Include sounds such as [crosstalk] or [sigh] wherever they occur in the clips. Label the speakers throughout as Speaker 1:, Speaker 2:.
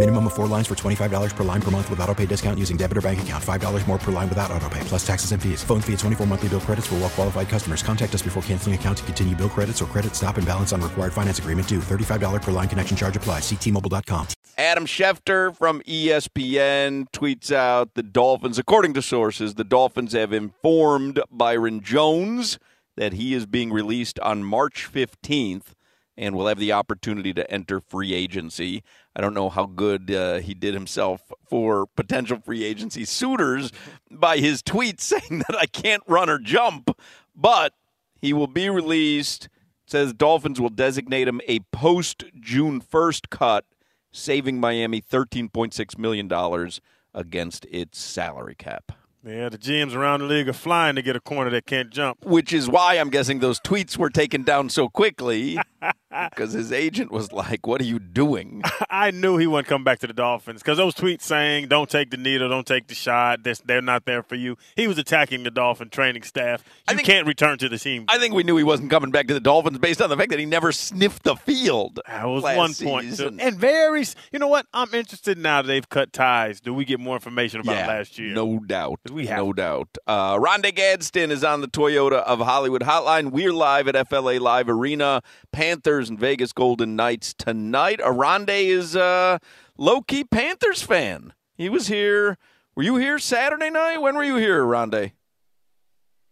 Speaker 1: Minimum of four lines for $25 per line per month with auto pay discount using debit or bank account. $5 more per line without auto pay, plus taxes and fees. Phone fee at 24 monthly bill credits for well qualified customers. Contact us before canceling account to continue bill credits or credit stop and balance on required finance agreement due. $35 per line connection charge applies. Ctmobile.com.
Speaker 2: Adam Schefter from ESPN tweets out the Dolphins, according to sources, the Dolphins have informed Byron Jones that he is being released on March 15th and will have the opportunity to enter free agency. I don't know how good uh, he did himself for potential free agency suitors by his tweet [laughs] saying that I can't run or jump, but he will be released. It says Dolphins will designate him a post June 1st cut, saving Miami $13.6 million against its salary cap.
Speaker 3: Yeah, the GMs around the league are flying to get a corner that can't jump.
Speaker 2: Which is why I'm guessing those tweets were taken down so quickly [laughs] because his agent was like, What are you doing? [laughs]
Speaker 3: I knew he wouldn't come back to the Dolphins because those tweets saying, don't take the needle, don't take the shot, they're, they're not there for you. He was attacking the Dolphin training staff. You
Speaker 2: think-
Speaker 3: can't return to the team.
Speaker 2: I think we knew he wasn't coming back to the Dolphins based on the fact that he never sniffed the field.
Speaker 3: That was one point. too. And very, you know what? I'm interested now that they've cut ties. Do we get more information about
Speaker 2: yeah,
Speaker 3: last year?
Speaker 2: No doubt.
Speaker 3: We have
Speaker 2: no doubt. Uh, Rondé Gadsden is on the Toyota of Hollywood hotline. We're live at FLA Live Arena. Panthers and Vegas Golden Knights tonight. Oronde is a low key Panthers fan. He was here. Were you here Saturday night? When were you here, Oronde?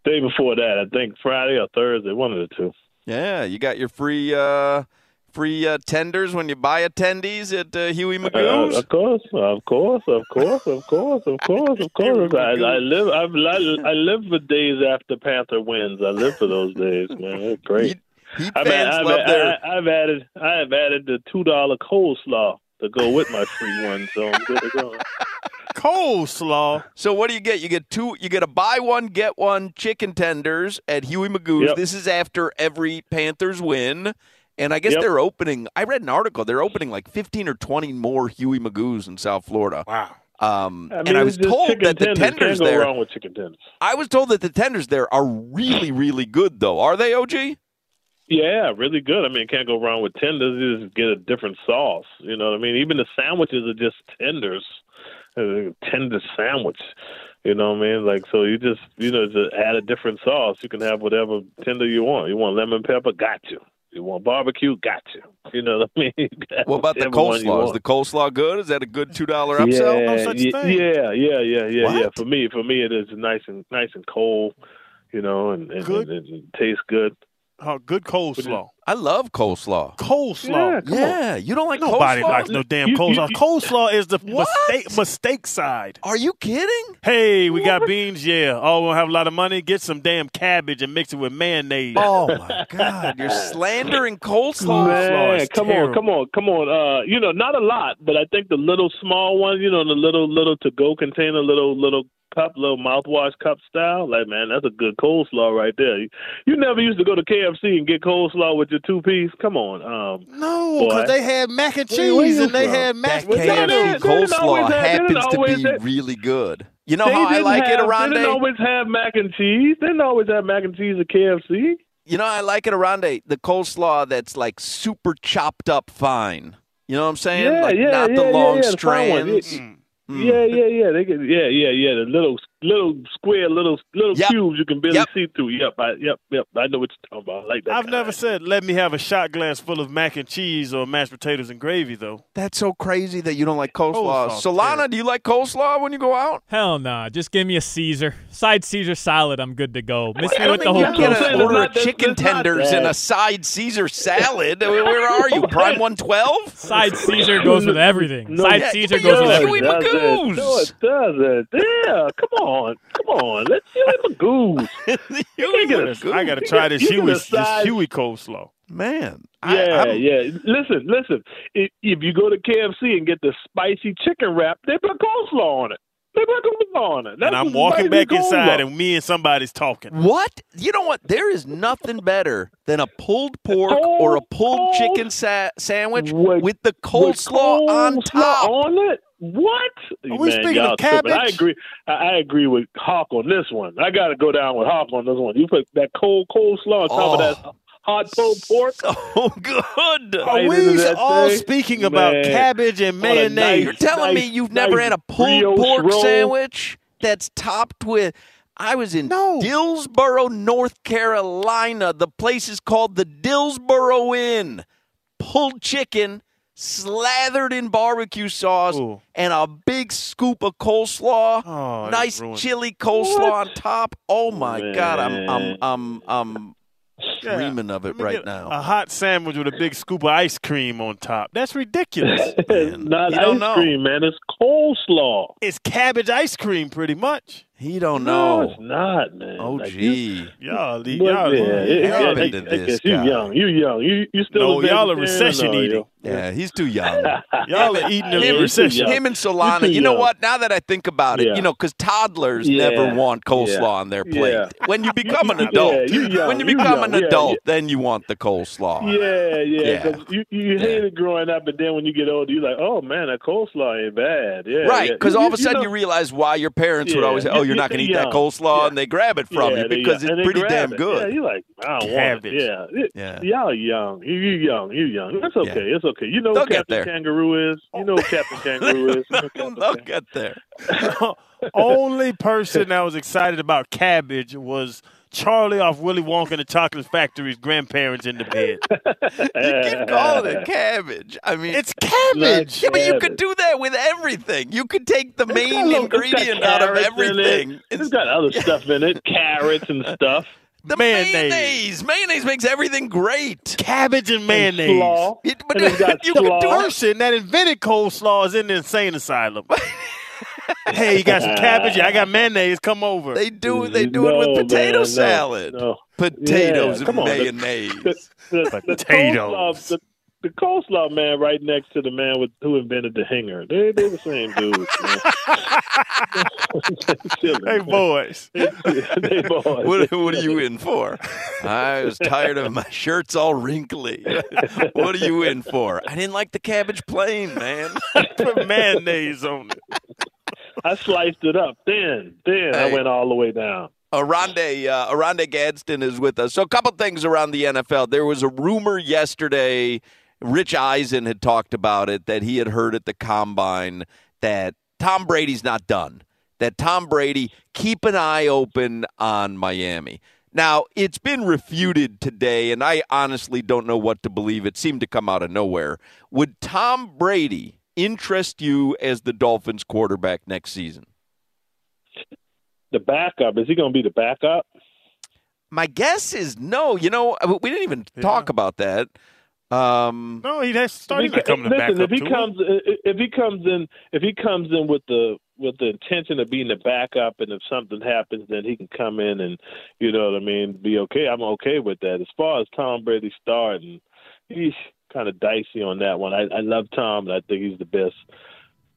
Speaker 4: Day before that, I think Friday or Thursday, one of the two.
Speaker 2: Yeah, you got your free uh, free uh, tenders when you buy attendees at uh, Huey
Speaker 4: Uh, of course, of course, of course, of course, of course, of course. I, I live, I've, I, I live for days after Panther wins. I live for those days, man. They're [laughs] great.
Speaker 2: Heat
Speaker 4: I've,
Speaker 2: fans
Speaker 4: I've,
Speaker 2: love their.
Speaker 4: I, I've added, I have added the two dollar coleslaw to go with my free one, so I'm good to go. [laughs]
Speaker 3: Coleslaw.
Speaker 2: So what do you get? You get two. You get a buy one get one chicken tenders at Huey Magoo's.
Speaker 4: Yep.
Speaker 2: This is after every Panthers win, and I guess
Speaker 4: Yep.
Speaker 2: they're opening. I read an article. They're opening like fifteen or twenty more Huey Magoo's in South Florida.
Speaker 3: Wow.
Speaker 2: Um,
Speaker 4: I mean,
Speaker 2: and I was told that the
Speaker 4: tenders.
Speaker 2: tenders
Speaker 4: Can't go
Speaker 2: there.
Speaker 4: wrong with chicken tenders.
Speaker 2: I was told that the tenders there are really, really good, though. Are they, OG?
Speaker 4: Yeah, really good. I mean, can't go wrong with tenders. You just get a different sauce. You know what I mean? Even the sandwiches are just tenders, uh, tender sandwich. You know what I mean? Like, so you just, you know, just add a different sauce. You can have whatever tender you want. You want lemon pepper? Got you. You want barbecue? Got you. You know what I [laughs] mean? You can have
Speaker 2: What about the
Speaker 4: whichever one you
Speaker 2: coleslaw? Is the coleslaw good? Is that a good two dollar upsell?
Speaker 3: No such
Speaker 4: yeah,
Speaker 3: thing.
Speaker 4: yeah, yeah, yeah, yeah, yeah. For me, for me, it is nice and nice and cold. You know, and, and, and, and it tastes good.
Speaker 3: Oh, good coleslaw.
Speaker 2: I love coleslaw.
Speaker 3: Coleslaw.
Speaker 4: Yeah, come.
Speaker 2: Yeah, you don't like
Speaker 3: Nobody
Speaker 2: coleslaw?
Speaker 3: Nobody likes no damn
Speaker 4: You-
Speaker 3: coleslaw.
Speaker 4: you-
Speaker 3: coleslaw is the mistake mistake side.
Speaker 2: Are you kidding?
Speaker 3: Hey, we got beans. Yeah. Oh, we don't have a lot of money. Get some damn cabbage and mix it with mayonnaise.
Speaker 2: Oh my God! You're slandering coleslaw.
Speaker 3: Coleslaw
Speaker 4: Man,
Speaker 3: is
Speaker 4: come
Speaker 3: terrible.
Speaker 4: on, come on, come on. Uh, you know, not a lot, but I think the little small ones, you know, the little little to go container, little little cup, little mouthwash cup style. Like, man, that's a good coleslaw right there. You, you never used to go to KFC and get coleslaw with your two piece. Come on, um,
Speaker 3: No, because they had mac and
Speaker 4: Where- where
Speaker 3: cheese and they
Speaker 4: from?
Speaker 3: had mac.
Speaker 2: That
Speaker 4: Well, they
Speaker 3: potatoes.
Speaker 2: KFC
Speaker 4: didn't- they always
Speaker 2: coleslaw
Speaker 4: have- they didn't
Speaker 2: happens to be
Speaker 4: have-
Speaker 2: really good. You know
Speaker 4: they
Speaker 2: how I
Speaker 4: didn't
Speaker 2: like it,
Speaker 4: have, They didn't always have mac and cheese. They didn't always have mac and cheese at KFC.
Speaker 2: You know I like it, Oronde. The coleslaw that's like super chopped up fine. You know what I'm saying?
Speaker 4: Yeah,
Speaker 2: like
Speaker 4: yeah,
Speaker 2: not
Speaker 4: yeah,
Speaker 2: the long
Speaker 4: yeah, the fine one.
Speaker 2: strands.
Speaker 3: Mm.
Speaker 4: Yeah, yeah, yeah. They get, yeah, yeah, yeah. The little little square, little little
Speaker 2: Yep.
Speaker 4: cubes you can barely
Speaker 2: Yep.
Speaker 4: see through. Yep, I, yep, yep. I know what you're talking about. I like that.
Speaker 3: I've
Speaker 4: kind.
Speaker 3: never said let me have a shot glass full of mac and cheese or mashed potatoes and gravy though.
Speaker 2: That's so crazy that you don't like coleslaw.
Speaker 3: Coleslaw's
Speaker 2: Solana,
Speaker 3: terrible.
Speaker 2: do you like coleslaw when you go out?
Speaker 5: Hell nah. Just give me a Caesar. Side Caesar salad. I'm good to go. Miss
Speaker 2: I
Speaker 5: me with the whole
Speaker 2: you can
Speaker 4: coleslaw.
Speaker 2: get
Speaker 5: coleslaw.
Speaker 2: a order
Speaker 4: Not
Speaker 2: of chicken tenders and a side Caesar salad. Where where are you? Prime [laughs] 112?
Speaker 5: Side Caesar goes with everything.
Speaker 4: No,
Speaker 5: Side
Speaker 2: yeah,
Speaker 5: Caesar goes with
Speaker 2: know,
Speaker 5: everything.
Speaker 2: Huey
Speaker 4: doesn't.
Speaker 2: Magoo's.
Speaker 4: No, it doesn't. Yeah, come on, come on. Let's Huey Magoo's. You [laughs] can't get a
Speaker 3: I gotta try this
Speaker 4: you
Speaker 3: Huey this Huey coleslaw.
Speaker 2: Man.
Speaker 4: Yeah,
Speaker 2: I,
Speaker 4: yeah. Listen, listen. If, if you go to KFC and get the spicy chicken wrap, they put coleslaw on it. They put coleslaw on it. That's
Speaker 3: and I'm walking back inside and me and somebody's talking.
Speaker 2: What? You know what? There is nothing better than a pulled pork
Speaker 4: Cold-
Speaker 2: or a pulled
Speaker 4: cold
Speaker 2: chicken sa- sandwich
Speaker 4: with-
Speaker 2: with the
Speaker 4: With
Speaker 2: coleslaw on top.
Speaker 4: on it. What?
Speaker 3: Are we
Speaker 4: Man,
Speaker 3: speaking
Speaker 4: y'all
Speaker 3: of
Speaker 4: tripping. I agree. I, I agree with Hawk on this one. I got to go down with Hawk on this one. You put that cold coleslaw on top
Speaker 2: Oh.
Speaker 4: of that oh. Hot pulled pork. [laughs]
Speaker 2: Oh, good.
Speaker 3: Are
Speaker 4: Right
Speaker 3: we
Speaker 4: into that
Speaker 3: all
Speaker 4: thing?
Speaker 3: speaking about
Speaker 4: Man.
Speaker 3: cabbage and
Speaker 4: On a nice-
Speaker 3: mayonnaise?
Speaker 2: You're telling me you've never had a pulled pork
Speaker 4: roll.
Speaker 2: sandwich that's topped with. I was in
Speaker 3: No.
Speaker 2: Dillsboro, North Carolina. The place is called the Dillsboro Inn. Pulled chicken, slathered in barbecue sauce,
Speaker 3: Ooh.
Speaker 2: and a big scoop of coleslaw.
Speaker 3: Oh,
Speaker 2: nice
Speaker 3: ruined it.
Speaker 2: chili coleslaw on top. Oh my God, I'm I'm
Speaker 4: Man.
Speaker 2: I'm I'm
Speaker 3: Yeah.
Speaker 2: dreaming of
Speaker 3: Let
Speaker 2: it
Speaker 3: me
Speaker 2: right
Speaker 3: get
Speaker 2: now.
Speaker 3: A hot sandwich with a big scoop of ice cream on top. That's ridiculous. [laughs]
Speaker 4: Not
Speaker 2: You don't
Speaker 4: ice
Speaker 2: know.
Speaker 4: cream, man. It's coleslaw.
Speaker 3: it's cabbage ice cream, pretty much.
Speaker 2: He don't
Speaker 4: No,
Speaker 2: know.
Speaker 4: it's not, man.
Speaker 2: Oh
Speaker 4: Like, you-
Speaker 2: gee.
Speaker 3: Y'all,
Speaker 4: But,
Speaker 3: y'all,
Speaker 4: yeah, it-
Speaker 3: y'all,
Speaker 2: happened
Speaker 4: I-
Speaker 2: to
Speaker 4: I
Speaker 2: this
Speaker 4: guess you
Speaker 2: guy?
Speaker 4: young. You young. You you still
Speaker 3: No,
Speaker 4: a
Speaker 3: y'all are recession
Speaker 4: or you-
Speaker 3: eating.
Speaker 2: Yeah, he's too young. [laughs]
Speaker 3: y'all are eating in
Speaker 2: him,
Speaker 3: a recession.
Speaker 4: young.
Speaker 2: him and Solana. You know
Speaker 4: young.
Speaker 2: what? Now that I think about it,
Speaker 4: Yeah.
Speaker 2: you know, because toddlers
Speaker 4: Yeah.
Speaker 2: never want coleslaw
Speaker 4: Yeah.
Speaker 2: on their plate.
Speaker 4: Yeah.
Speaker 2: When you become an
Speaker 4: Yeah,
Speaker 2: adult,
Speaker 4: you
Speaker 2: when you
Speaker 4: you
Speaker 2: become
Speaker 4: young,
Speaker 2: an adult,
Speaker 4: yeah.
Speaker 2: then you want the coleslaw.
Speaker 4: Yeah, yeah.
Speaker 2: Yeah.
Speaker 4: 'cause you you hate it growing up, but then when you get older, you're like, oh man, that coleslaw ain't bad. Yeah,
Speaker 2: Right, because all of a sudden you, realize why your parents would always say, "Oh,
Speaker 4: You-
Speaker 2: you're not going to eat
Speaker 4: you're
Speaker 2: that
Speaker 4: young.
Speaker 2: coleslaw,"
Speaker 4: Yeah.
Speaker 2: and they grab it from
Speaker 4: yeah,
Speaker 2: you because
Speaker 4: and
Speaker 2: it's pretty damn
Speaker 4: it.
Speaker 2: good.
Speaker 4: Yeah, you're like, I don't
Speaker 3: Cabbage.
Speaker 4: want it. Yeah, It-
Speaker 2: Yeah.
Speaker 4: y'all young. You you young. You young. That's okay. It's okay. You know
Speaker 2: They'll
Speaker 4: who Captain. Kangaroo is. You know who [laughs] Captain Kangaroo is. You know Captain
Speaker 2: They'll get there. [laughs]
Speaker 3: Only person that was excited about cabbage was Charlie off Willy Wonka and the Chocolate Factory's grandparents in the bed. [laughs]
Speaker 2: You keep calling it [laughs] cabbage. I mean,
Speaker 3: it's cabbage.
Speaker 2: yeah, but you could do that with everything. You could take the
Speaker 4: It's
Speaker 2: main
Speaker 4: little-
Speaker 2: ingredient out of
Speaker 4: carrots in it.
Speaker 2: everything.
Speaker 4: It's got other [laughs] stuff in it, carrots and stuff.
Speaker 2: the
Speaker 3: mayonnaise.
Speaker 2: mayonnaise. Mayonnaise makes everything great.
Speaker 3: Cabbage and mayonnaise.
Speaker 4: Slaw.
Speaker 2: It- but
Speaker 4: And it's got
Speaker 2: you could
Speaker 4: slaw.
Speaker 2: do
Speaker 3: The person that invented coleslaw is in the insane asylum. Hey, you got some cabbage? Yeah, I got mayonnaise. Come over.
Speaker 2: They do. They do it with potato
Speaker 4: man,
Speaker 2: salad.
Speaker 4: no.
Speaker 2: Potatoes
Speaker 4: Yeah,
Speaker 2: and
Speaker 4: on.
Speaker 2: mayonnaise.
Speaker 4: the, the, the
Speaker 3: Potatoes.
Speaker 4: coleslaw, the, the coleslaw man right next to the man with who invented the hanger. They they're the same dudes. [laughs]
Speaker 3: Hey, boys. [laughs]
Speaker 4: they boys.
Speaker 2: What, what are you in for? I was tired of my shirts all wrinkly. [laughs] What are you in for? I didn't like the cabbage plain, man.
Speaker 3: Put mayonnaise on it.
Speaker 4: I sliced it up thin, thin. I went all the way down.
Speaker 2: Oronde, uh, Oronde Gadsden is with us. So, a couple things around the NFL. There was a rumor yesterday. Rich Eisen had talked about it that he had heard at the combine that Tom Brady's not done. That Tom Brady keep an eye open on Miami. Now, it's been refuted today, and I honestly don't know what to believe. It seemed to come out of nowhere. Would Tom Brady interest you as the Dolphins quarterback next season?
Speaker 4: The backup is he going to be the backup?
Speaker 2: My guess is no. You know, uh, we didn't even talk about that. Um,
Speaker 3: No, he has starting
Speaker 4: If he-
Speaker 3: to come to back
Speaker 4: listen, if he
Speaker 3: to
Speaker 4: comes, if he comes in, if he comes in with the with the intention of being the backup, and if something happens, then he can come in and you know what I mean, be okay. I'm okay with that. As far as Tom Brady starting, he's kind of dicey on that one. I, I love Tom, and I think he's the best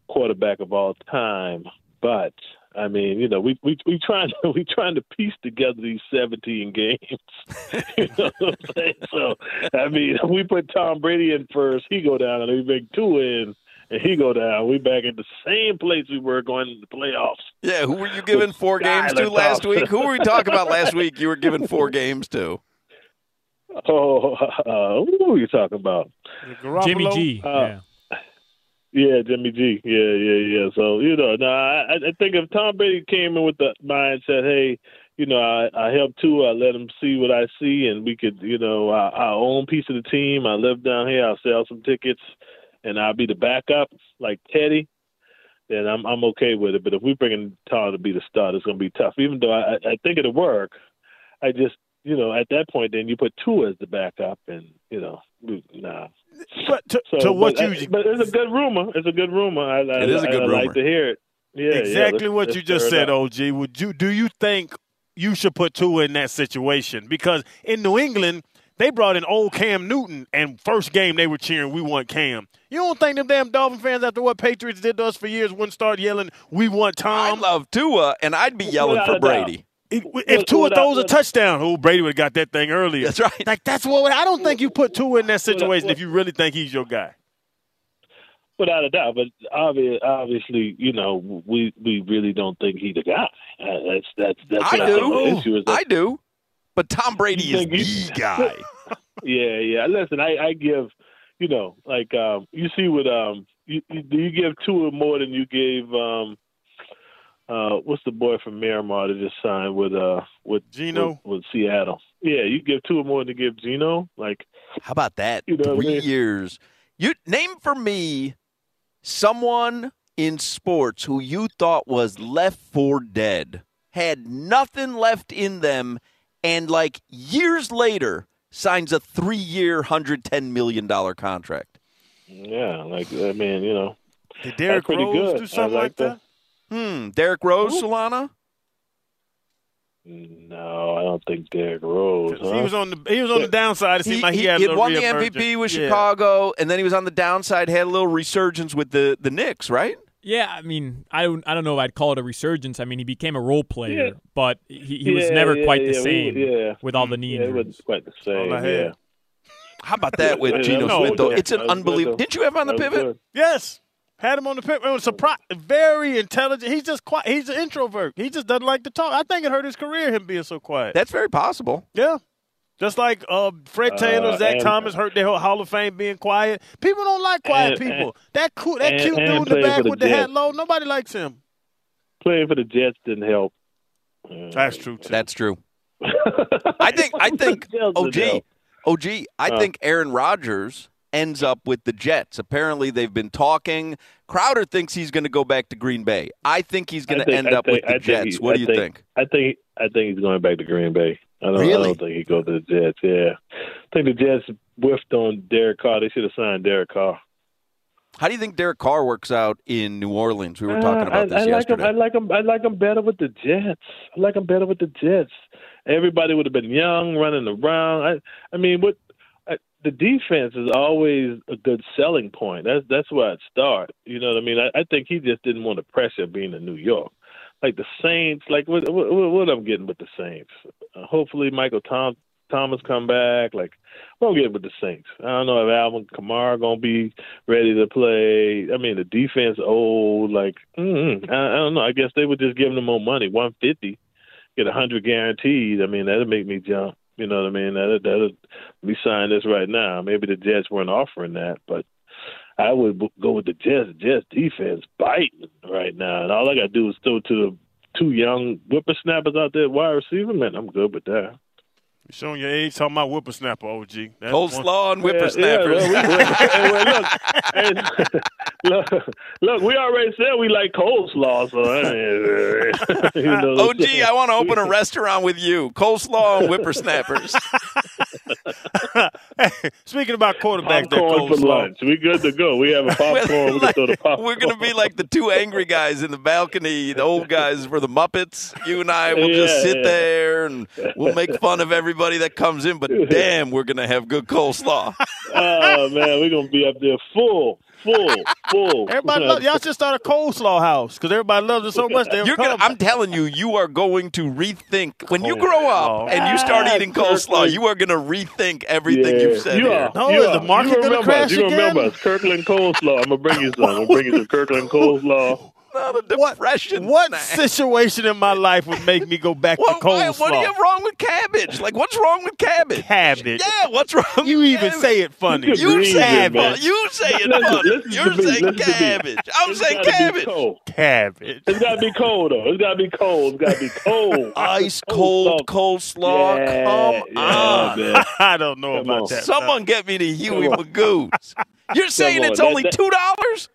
Speaker 4: quarterback of all time. But I mean, you know, we we we trying to [laughs] we trying to piece together these 17 games. [laughs] you know what I'm saying? So I mean, [laughs] we put Tom Brady in first, he go down, and we bring two in, and he go down. We back in the same place we were going in the playoffs.
Speaker 2: yeah, who were you giving four games to last week? Who were we talking about last week? You were giving four games to.
Speaker 4: Oh, uh, [laughs] who are you talking about?
Speaker 5: Jimmy G.
Speaker 4: Uh,
Speaker 5: yeah.
Speaker 4: Yeah, Jimmy G. Yeah, yeah, yeah. So you know, now I, I think if Tom Brady came in with the mindset, hey, you know, I, I help too. I let him see what I see, and we could, you know, I, I own piece of the team. I live down here. I'll sell some tickets, and I'll be the backup like Teddy. Then I'm I'm okay with it. But if we bring in Tom to be the star, it's going to be tough. Even though I I think it'll work, I just you know at that point then you put two as the backup, and you know, nah.
Speaker 3: But to,
Speaker 4: So,
Speaker 3: to what
Speaker 4: but, uh,
Speaker 3: you
Speaker 4: but it's a good rumor. It's a good rumor. I, I,
Speaker 2: It is a good
Speaker 4: I, I
Speaker 2: rumor.
Speaker 4: like to hear it. Yeah, yeah,
Speaker 3: exactly
Speaker 4: let's-
Speaker 3: what
Speaker 4: let's
Speaker 3: you just said,
Speaker 4: up.
Speaker 3: OG. Would you do you think you should put Tua in that situation? Because in New England, they brought in old Cam Newton, and first game they were cheering, "We want Cam." You don't think them damn Dolphin fans, after what Patriots did to us for years, wouldn't start yelling, "We want
Speaker 2: I
Speaker 3: Tom"?
Speaker 2: love Tua, and I'd be yelling
Speaker 4: Without
Speaker 2: for
Speaker 4: Brady. doubt.
Speaker 2: Brady.
Speaker 3: If, if Tua
Speaker 4: without-
Speaker 3: throws a
Speaker 4: without-
Speaker 3: touchdown, oh Brady would have got that thing earlier.
Speaker 2: That's right.
Speaker 3: Like that's what I don't think you put Tua in that situation if you really think he's your guy.
Speaker 4: Without a doubt, but obviously, obviously, you know, we we really don't think he's the guy. Uh, that's that's that's
Speaker 2: I
Speaker 4: what think the
Speaker 2: do.
Speaker 4: issue is that-
Speaker 2: I do. But Tom Brady is
Speaker 4: think you-
Speaker 2: the guy. [laughs] [laughs]
Speaker 4: Yeah, yeah. Listen, I, I give, you know, like um, you see what um, you, you, do you give Tua more than you gave um, uh, what's the boy from Miramar that just signed with uh with
Speaker 3: Geno?
Speaker 4: with, with Seattle? Yeah, you give Tua more to give Geno. Like,
Speaker 2: How about that?
Speaker 4: You know what I
Speaker 2: Three
Speaker 4: mean?
Speaker 2: years. You name for me someone in sports who you thought was left for dead, had nothing left in them, and like years later signs a three-year, hundred ten million dollar contract.
Speaker 4: yeah, like I mean, you know,
Speaker 3: Did Derrick Rose
Speaker 4: good.
Speaker 3: do something
Speaker 4: like
Speaker 3: like that?
Speaker 2: Hmm. Derrick Rose, Solana.
Speaker 4: no, I don't think Derrick Rose.
Speaker 3: He was on the he was on the downside. It seemed like he, had a
Speaker 2: he
Speaker 3: little
Speaker 2: won the. MVP with
Speaker 3: Yeah.
Speaker 2: Chicago, and then he was on the downside, had a little resurgence with the the Knicks, right?
Speaker 5: Yeah, I mean, I don't, I don't know if I'd call it a resurgence. I mean, he became a role player,
Speaker 4: Yeah.
Speaker 5: but he, he was never
Speaker 4: yeah,
Speaker 5: quite the
Speaker 4: yeah, we-
Speaker 5: same
Speaker 4: yeah.
Speaker 5: with all the knee
Speaker 4: yeah, it
Speaker 5: injuries.
Speaker 4: wasn't quite the same.
Speaker 3: All I had.
Speaker 4: Yeah.
Speaker 2: How about that with [laughs]
Speaker 4: Yeah,
Speaker 2: Geno
Speaker 4: that
Speaker 2: Smith? Though it's an
Speaker 4: That was good,
Speaker 2: unbelievable. Didn't you have him on the pivot?
Speaker 4: good.
Speaker 3: Yes. Had him on the pit. It was surprise. Very intelligent. He's just quiet. He's an introvert. He just doesn't like to talk. I think it hurt his career him being so quiet.
Speaker 2: That's very possible.
Speaker 3: yeah. Just like uh, Fred Taylor,
Speaker 4: Uh,
Speaker 3: Zach
Speaker 4: and-
Speaker 3: Thomas hurt their Hall of Fame being quiet. People don't like quiet
Speaker 4: And-
Speaker 3: people. that cool, that
Speaker 4: and-
Speaker 3: cute
Speaker 4: and
Speaker 3: dude in the back
Speaker 4: the
Speaker 3: with the hat low, nobody likes him.
Speaker 4: Playing for the Jets didn't help. Uh,
Speaker 3: That's true too.
Speaker 2: That's true. [laughs] I think. I think.
Speaker 4: Jets
Speaker 2: OG.
Speaker 4: didn't.
Speaker 2: OG. I
Speaker 4: Uh.
Speaker 2: think Aaron Rodgers ends up with the Jets. Apparently, they've been talking. Crowder thinks he's going to go back to Green Bay. I think he's going to end up
Speaker 4: think-
Speaker 2: with the
Speaker 4: I
Speaker 2: Jets.
Speaker 4: he-
Speaker 2: what
Speaker 4: I
Speaker 2: do you think?
Speaker 4: I think I think he's going back to Green Bay. I don't, I don't think he goes to the Jets. Yeah, I think the Jets whiffed on Derek Carr. They should have signed Derek Carr.
Speaker 2: How do you think Derek Carr works out in New Orleans? We were talking
Speaker 4: Uh,
Speaker 2: about
Speaker 4: I,
Speaker 2: this
Speaker 4: I like
Speaker 2: yesterday.
Speaker 4: him. I like him. I like him better with the Jets. I like him better with the Jets. Everybody would have been young, running around. I, I mean, what the defense is always a good selling point. That's that's where I'd start. You know what I mean? I, I think he just didn't want the pressure of being in New York. Like the Saints, like what what, what I'm getting with the Saints. Uh, hopefully, Michael Tom, Thomas come back. Like what I'm getting with the Saints. I don't know if Alvin Kamara gonna be ready to play. I mean, the defense old. Like mm I, I don't know. I guess they were just giving them more money. One fifty, get a hundred guaranteed. I mean, that'd make me jump. You know what I mean? That that we sign this right now. Maybe the Jets weren't offering that, but I would go with the Jets. Jets defense biting right now, and all I got to do is throw to the two young whippersnappers out there, wide receiver. Man, I'm good with that.
Speaker 3: You're showing your age, talking about whippersnapper, OG. That's one-
Speaker 2: Coleslaw and
Speaker 4: Yeah,
Speaker 2: whippersnappers.
Speaker 4: Yeah, well, we, [laughs] hey, well, look, hey, [laughs] look, look, we already said we like coleslaw, so I mean, [laughs] you know,
Speaker 2: OG, I want to open a restaurant with you. Coleslaw and whippersnappers. [laughs]
Speaker 3: Speaking about quarterbacks, that
Speaker 4: popcorn for lunch. We good to go. We have a [laughs] popcorn. we throw the popcorn.
Speaker 2: We're going to be like the two angry guys in the balcony. The old guys for the Muppets. You and I will just sit
Speaker 4: yeah.
Speaker 2: there and we'll make fun of everybody that comes in. But [laughs] damn, we're going to have good coleslaw.
Speaker 4: oh man, we're gonna be up there full, full, full.
Speaker 3: Everybody, love, y'all should start a coleslaw house because everybody loves it so much. They'll
Speaker 2: You're gonna. I'm telling you, you are going to rethink when you grow
Speaker 3: Coleslaw.
Speaker 2: up oh. and you start eating coleslaw.
Speaker 4: Kirkland.
Speaker 2: You are going to rethink everything
Speaker 4: Yeah.
Speaker 2: you've said
Speaker 4: You are,
Speaker 3: No,
Speaker 4: you
Speaker 3: is the
Speaker 4: are.
Speaker 3: market
Speaker 4: you
Speaker 3: gonna
Speaker 4: remember
Speaker 3: crash
Speaker 4: us. You remember
Speaker 3: again?
Speaker 4: us. Kirkland coleslaw. I'm gonna bring you some. I'm gonna bring you some Kirkland coleslaw.
Speaker 2: Not a
Speaker 3: What
Speaker 2: depression.
Speaker 3: what
Speaker 2: snack.
Speaker 3: situation in my life would make me go back
Speaker 2: What,
Speaker 3: to
Speaker 2: why-
Speaker 3: coleslaw?
Speaker 2: what do you have wrong with cabbage? Like, what's wrong with cabbage?
Speaker 3: Cabbage.
Speaker 2: Yeah, what's wrong?
Speaker 3: You
Speaker 2: with
Speaker 3: even
Speaker 2: cabbage?
Speaker 3: say it funny.
Speaker 4: You
Speaker 2: You say it.
Speaker 4: man.
Speaker 2: You say it.
Speaker 4: Listen,
Speaker 2: funny.
Speaker 4: listen
Speaker 2: You're
Speaker 4: me,
Speaker 2: saying
Speaker 4: listen to me.
Speaker 2: cabbage. I'm
Speaker 4: It's
Speaker 2: saying cabbage.
Speaker 3: Cabbage.
Speaker 4: It's got to be cold though. It's got to be cold. It's got to be cold. [laughs]
Speaker 2: Ice cold coleslaw.
Speaker 4: Yeah,
Speaker 2: Come
Speaker 4: yeah,
Speaker 2: on.
Speaker 4: man. [laughs]
Speaker 3: I don't know
Speaker 4: Come
Speaker 3: about
Speaker 4: on.
Speaker 3: that.
Speaker 2: Someone get me the Huey
Speaker 4: Come on.
Speaker 2: Magoo's. You're saying
Speaker 4: on.
Speaker 2: it's
Speaker 4: That-
Speaker 2: only
Speaker 4: that-
Speaker 2: two dollars?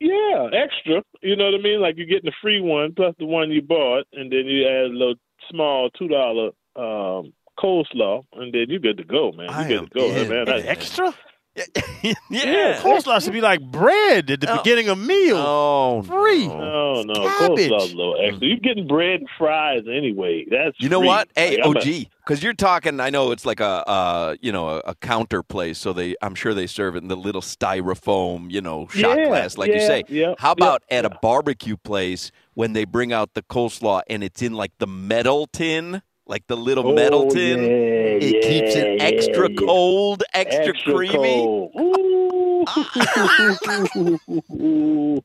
Speaker 4: Yeah, extra. You know what I mean? Like you're getting the free one plus the one you bought, and then you add a little small two dollar um, coleslaw, and then you're good to go, man. You're good to go,
Speaker 2: in.
Speaker 4: man.
Speaker 3: An
Speaker 4: That-
Speaker 3: extra? [laughs]
Speaker 2: yeah.
Speaker 3: Coleslaw should be like bread at the
Speaker 2: Oh.
Speaker 3: beginning of meal.
Speaker 2: Oh,
Speaker 3: Free.
Speaker 2: no.
Speaker 4: No, no,
Speaker 3: Cabbage.
Speaker 4: coleslaw's a little extra. You're getting bread and fries anyway. That's
Speaker 2: You know
Speaker 4: free.
Speaker 2: what? Hey,
Speaker 4: Like, I'm a-
Speaker 2: OG, because you're talking. I know it's like a, uh, you know, a, a counter place, so they, I'm sure they serve it in the little styrofoam, you know, shot
Speaker 4: Yeah,
Speaker 2: glass, like you say.
Speaker 4: yeah,
Speaker 2: How
Speaker 4: yeah,
Speaker 2: about at a barbecue place when they bring out the coleslaw and it's in like the metal tin, like the little
Speaker 4: Oh,
Speaker 2: metal tin?
Speaker 4: yeah,
Speaker 2: it keeps it
Speaker 4: yeah,
Speaker 2: extra
Speaker 4: yeah.
Speaker 2: cold, extra, creamy.
Speaker 4: cold. [laughs] [laughs]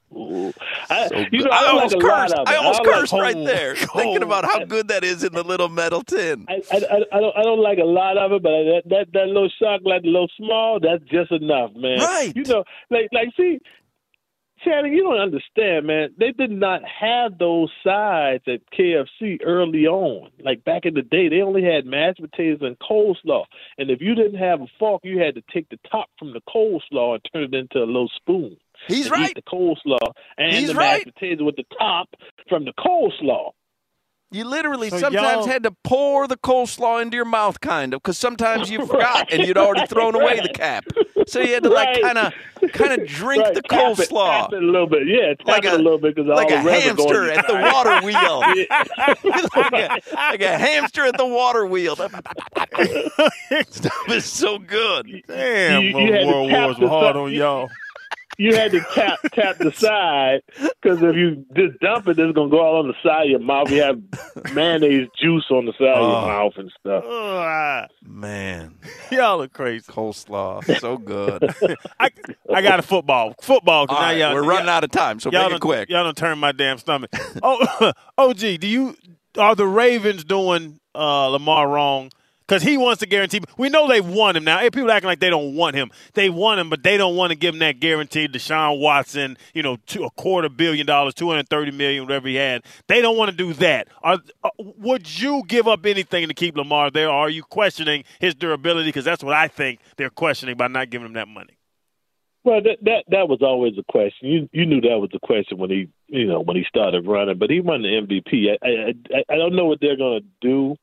Speaker 4: I,
Speaker 2: So
Speaker 4: you know,
Speaker 2: I,
Speaker 4: I,
Speaker 2: almost
Speaker 4: like
Speaker 2: cursed. I almost
Speaker 4: like
Speaker 2: cursed right
Speaker 4: cold.
Speaker 2: there, [laughs] thinking about how good that is in the little metal tin.
Speaker 4: I, I, I- I don't I don't like a lot of it, but that that, that little shock, like the little small, that's just enough, man.
Speaker 2: Right.
Speaker 4: You know, like like see, Shannon, you don't understand, man. They did not have those sides at KFC early on. Like back in the day, they only had mashed potatoes and coleslaw. And if you didn't have a fork, you had to take the top from the coleslaw and turn it into a little spoon.
Speaker 2: He's
Speaker 4: and
Speaker 2: right.
Speaker 4: Eat the coleslaw and
Speaker 2: He's
Speaker 4: the
Speaker 2: right.
Speaker 4: mashed potatoes with the top from the coleslaw.
Speaker 2: You literally
Speaker 3: So
Speaker 2: sometimes had to pour the coleslaw into your mouth, kind of, because sometimes you [laughs] forgot and you'd already thrown away the cap. So you had to like kind of, kind of drink
Speaker 4: Right,
Speaker 2: the
Speaker 4: tap it,
Speaker 2: coleslaw.
Speaker 4: Tap it a little bit, yeah, tap
Speaker 2: Like
Speaker 4: it
Speaker 2: a-
Speaker 4: a little bit because
Speaker 2: like
Speaker 4: all
Speaker 2: a hamster
Speaker 4: going
Speaker 2: at the water wheel, [laughs] [laughs] like, a, like a hamster at the water wheel. Stuff is so good.
Speaker 3: Damn,
Speaker 4: You- you
Speaker 3: World Wars were hard on y'all.
Speaker 4: You had to tap tap the side because if you just dump it, it's gonna go all on the side of your mouth. You have mayonnaise juice on the side of
Speaker 2: Oh.
Speaker 4: your mouth and stuff.
Speaker 3: Ugh,
Speaker 2: Man, [laughs]
Speaker 3: y'all are crazy.
Speaker 2: coleslaw, so good. [laughs]
Speaker 3: I, I got a football. Football. 'cause
Speaker 2: All
Speaker 3: now
Speaker 2: right,
Speaker 3: y'all,
Speaker 2: we're running
Speaker 3: y'all,
Speaker 2: out of time, so
Speaker 3: y'all
Speaker 2: make
Speaker 3: done,
Speaker 2: it quick.
Speaker 3: Y'all don't turn my damn stomach. [laughs] Oh, OG, do you are the Ravens doing uh, Lamar wrong? Because he wants to guarantee. We know they want him now. Hey, People acting like they don't want him. They want him, but they don't want to give him that guarantee. Deshaun Watson, you know, two, a quarter billion dollars, two hundred thirty million, whatever he had. They don't want to do that. Are, uh, would you give up anything to keep Lamar there? Are you questioning his durability? Because that's what I think they're questioning by not giving him that money.
Speaker 4: Well, that that that was always a question. You you knew that was the question when he you know when he started running, but he won the MVP. I I I, don't know what they're gonna do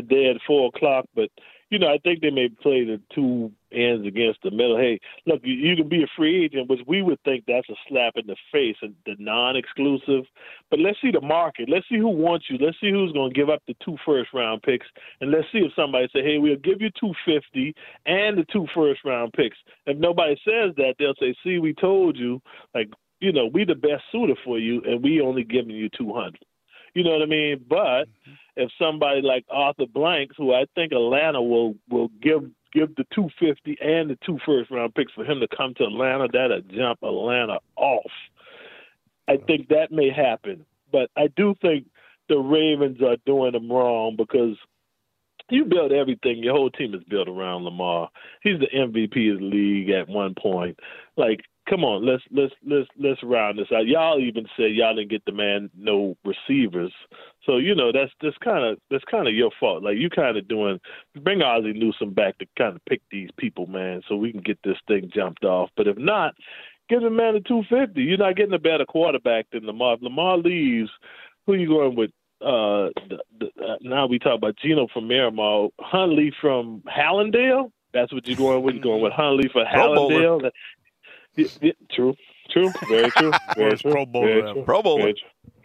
Speaker 4: today at four o'clock, but you know I think they may play the two ends against the middle. Hey, look, you, you can be a free agent, which we would think that's a slap in the face, and the non-exclusive. But let's see the market. Let's see who wants you. Let's see who's going to give up the two first round picks, and let's see if somebody say, "Hey, we'll give you two fifty and the two first round picks." If nobody says that, they'll say, "See, we told you, like, you know, we the best suitor for you, and we only giving you two hundred. You know what I mean? But mm-hmm. If somebody like Arthur Blanks, who I think Atlanta will will give give the two fifty and the two first round picks for him to come to Atlanta, that'll jump Atlanta off. I think that may happen, but I do think the Ravens are doing them wrong because you build everything. Your whole team is built around Lamar. He's the MVP of the league at one point. Like, come on, let's let's let's let's round this out. Y'all even said y'all didn't get the man no receivers, so you know that's that's kind of that's kind of your fault. Like you kind of doing bring Ozzie Newsome back to kind of pick these people, man, so we can get this thing jumped off. But if not, give the man a two fifty. You're not getting a better quarterback than Lamar. If Lamar leaves, who you going with? Uh, the, the, uh, now we talk about Geno from Miramar, Huntley from Hallandale. That's what you're going with. You're going with Huntley for. Hallandale. Yeah, yeah, true, true, very true, [laughs] very true,
Speaker 3: Pro Bowler
Speaker 4: very
Speaker 3: ever.
Speaker 4: true,
Speaker 2: Pro Bowler.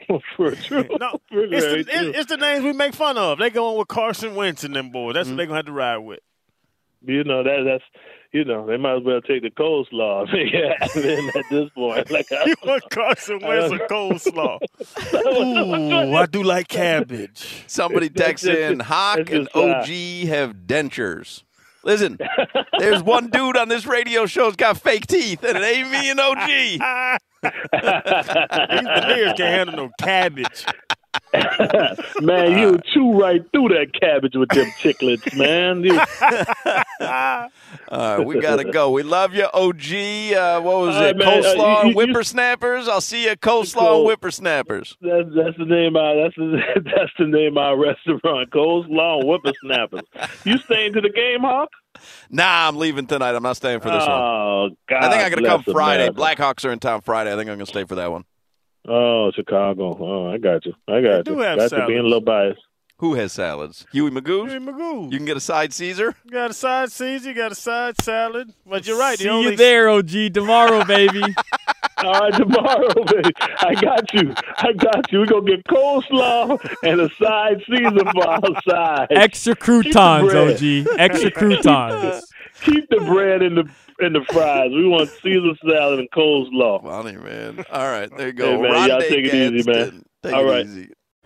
Speaker 4: Very [laughs] true. For true. [laughs]
Speaker 3: No, [laughs]
Speaker 4: For
Speaker 3: it's the, it- it's the names we make fun of. They going with Carson Wentz and them boys. That's what mm-hmm. they're gonna have to ride with.
Speaker 4: You know that that's you know they might as well take the coleslaw. yeah, at this point, like I,
Speaker 3: You want Carson Wentz or coleslaw? Ooh, I do like cabbage.
Speaker 2: Somebody
Speaker 4: That's
Speaker 2: texts in, Hawk and
Speaker 4: just,
Speaker 2: OG have dentures. Listen, there's one dude on this radio show's got fake teeth, and it ain't me and OG.
Speaker 3: The Bears can't handle no cabbage. [laughs]
Speaker 4: man, you chew right through that cabbage with them chicklets, man. You- [laughs]
Speaker 2: All right, we got to go. We love you, OG. Uh, what was
Speaker 4: All
Speaker 2: it?
Speaker 4: right, man. Uh,
Speaker 2: Coleslaw
Speaker 4: you-
Speaker 2: and
Speaker 4: you-
Speaker 2: whippersnappers. I'll see you at Coleslaw
Speaker 4: Cool.
Speaker 2: whippersnappers.
Speaker 4: That's that's the name of that's the [laughs] that's the name of our restaurant, Coleslaw and Whippersnappers. You staying to the game, Hawk?
Speaker 2: Nah, I'm leaving tonight. I'm not staying for this one.
Speaker 4: Oh God!
Speaker 2: I think I'm going to come Friday.
Speaker 4: America.
Speaker 2: Blackhawks are in town Friday. I think I'm going to stay for that one.
Speaker 4: Oh, Chicago. Oh, I got you. I got
Speaker 3: do
Speaker 4: you.
Speaker 3: have
Speaker 4: got you being a little biased.
Speaker 2: Who has salads? Huey Magoo?
Speaker 3: Hey, Magoo.
Speaker 2: You can get a side Caesar?
Speaker 3: You got a side Caesar, you got a side salad. But you're right.
Speaker 5: See
Speaker 3: the only
Speaker 5: you there, OG, tomorrow, [laughs] baby.
Speaker 4: All right, tomorrow, [laughs] baby. I got you. I got you. We're gonna get coleslaw and a side Caesar for our side.
Speaker 5: Extra croutons. OG. Extra croutons.
Speaker 4: Keep the bread in the in the fries. We want Caesar salad and coleslaw.
Speaker 2: Funny, man. All right, there you go.
Speaker 4: Hey, man, y'all
Speaker 2: Rondé
Speaker 4: take it easy, man.
Speaker 2: Take
Speaker 4: All
Speaker 2: it
Speaker 4: right.
Speaker 2: easy.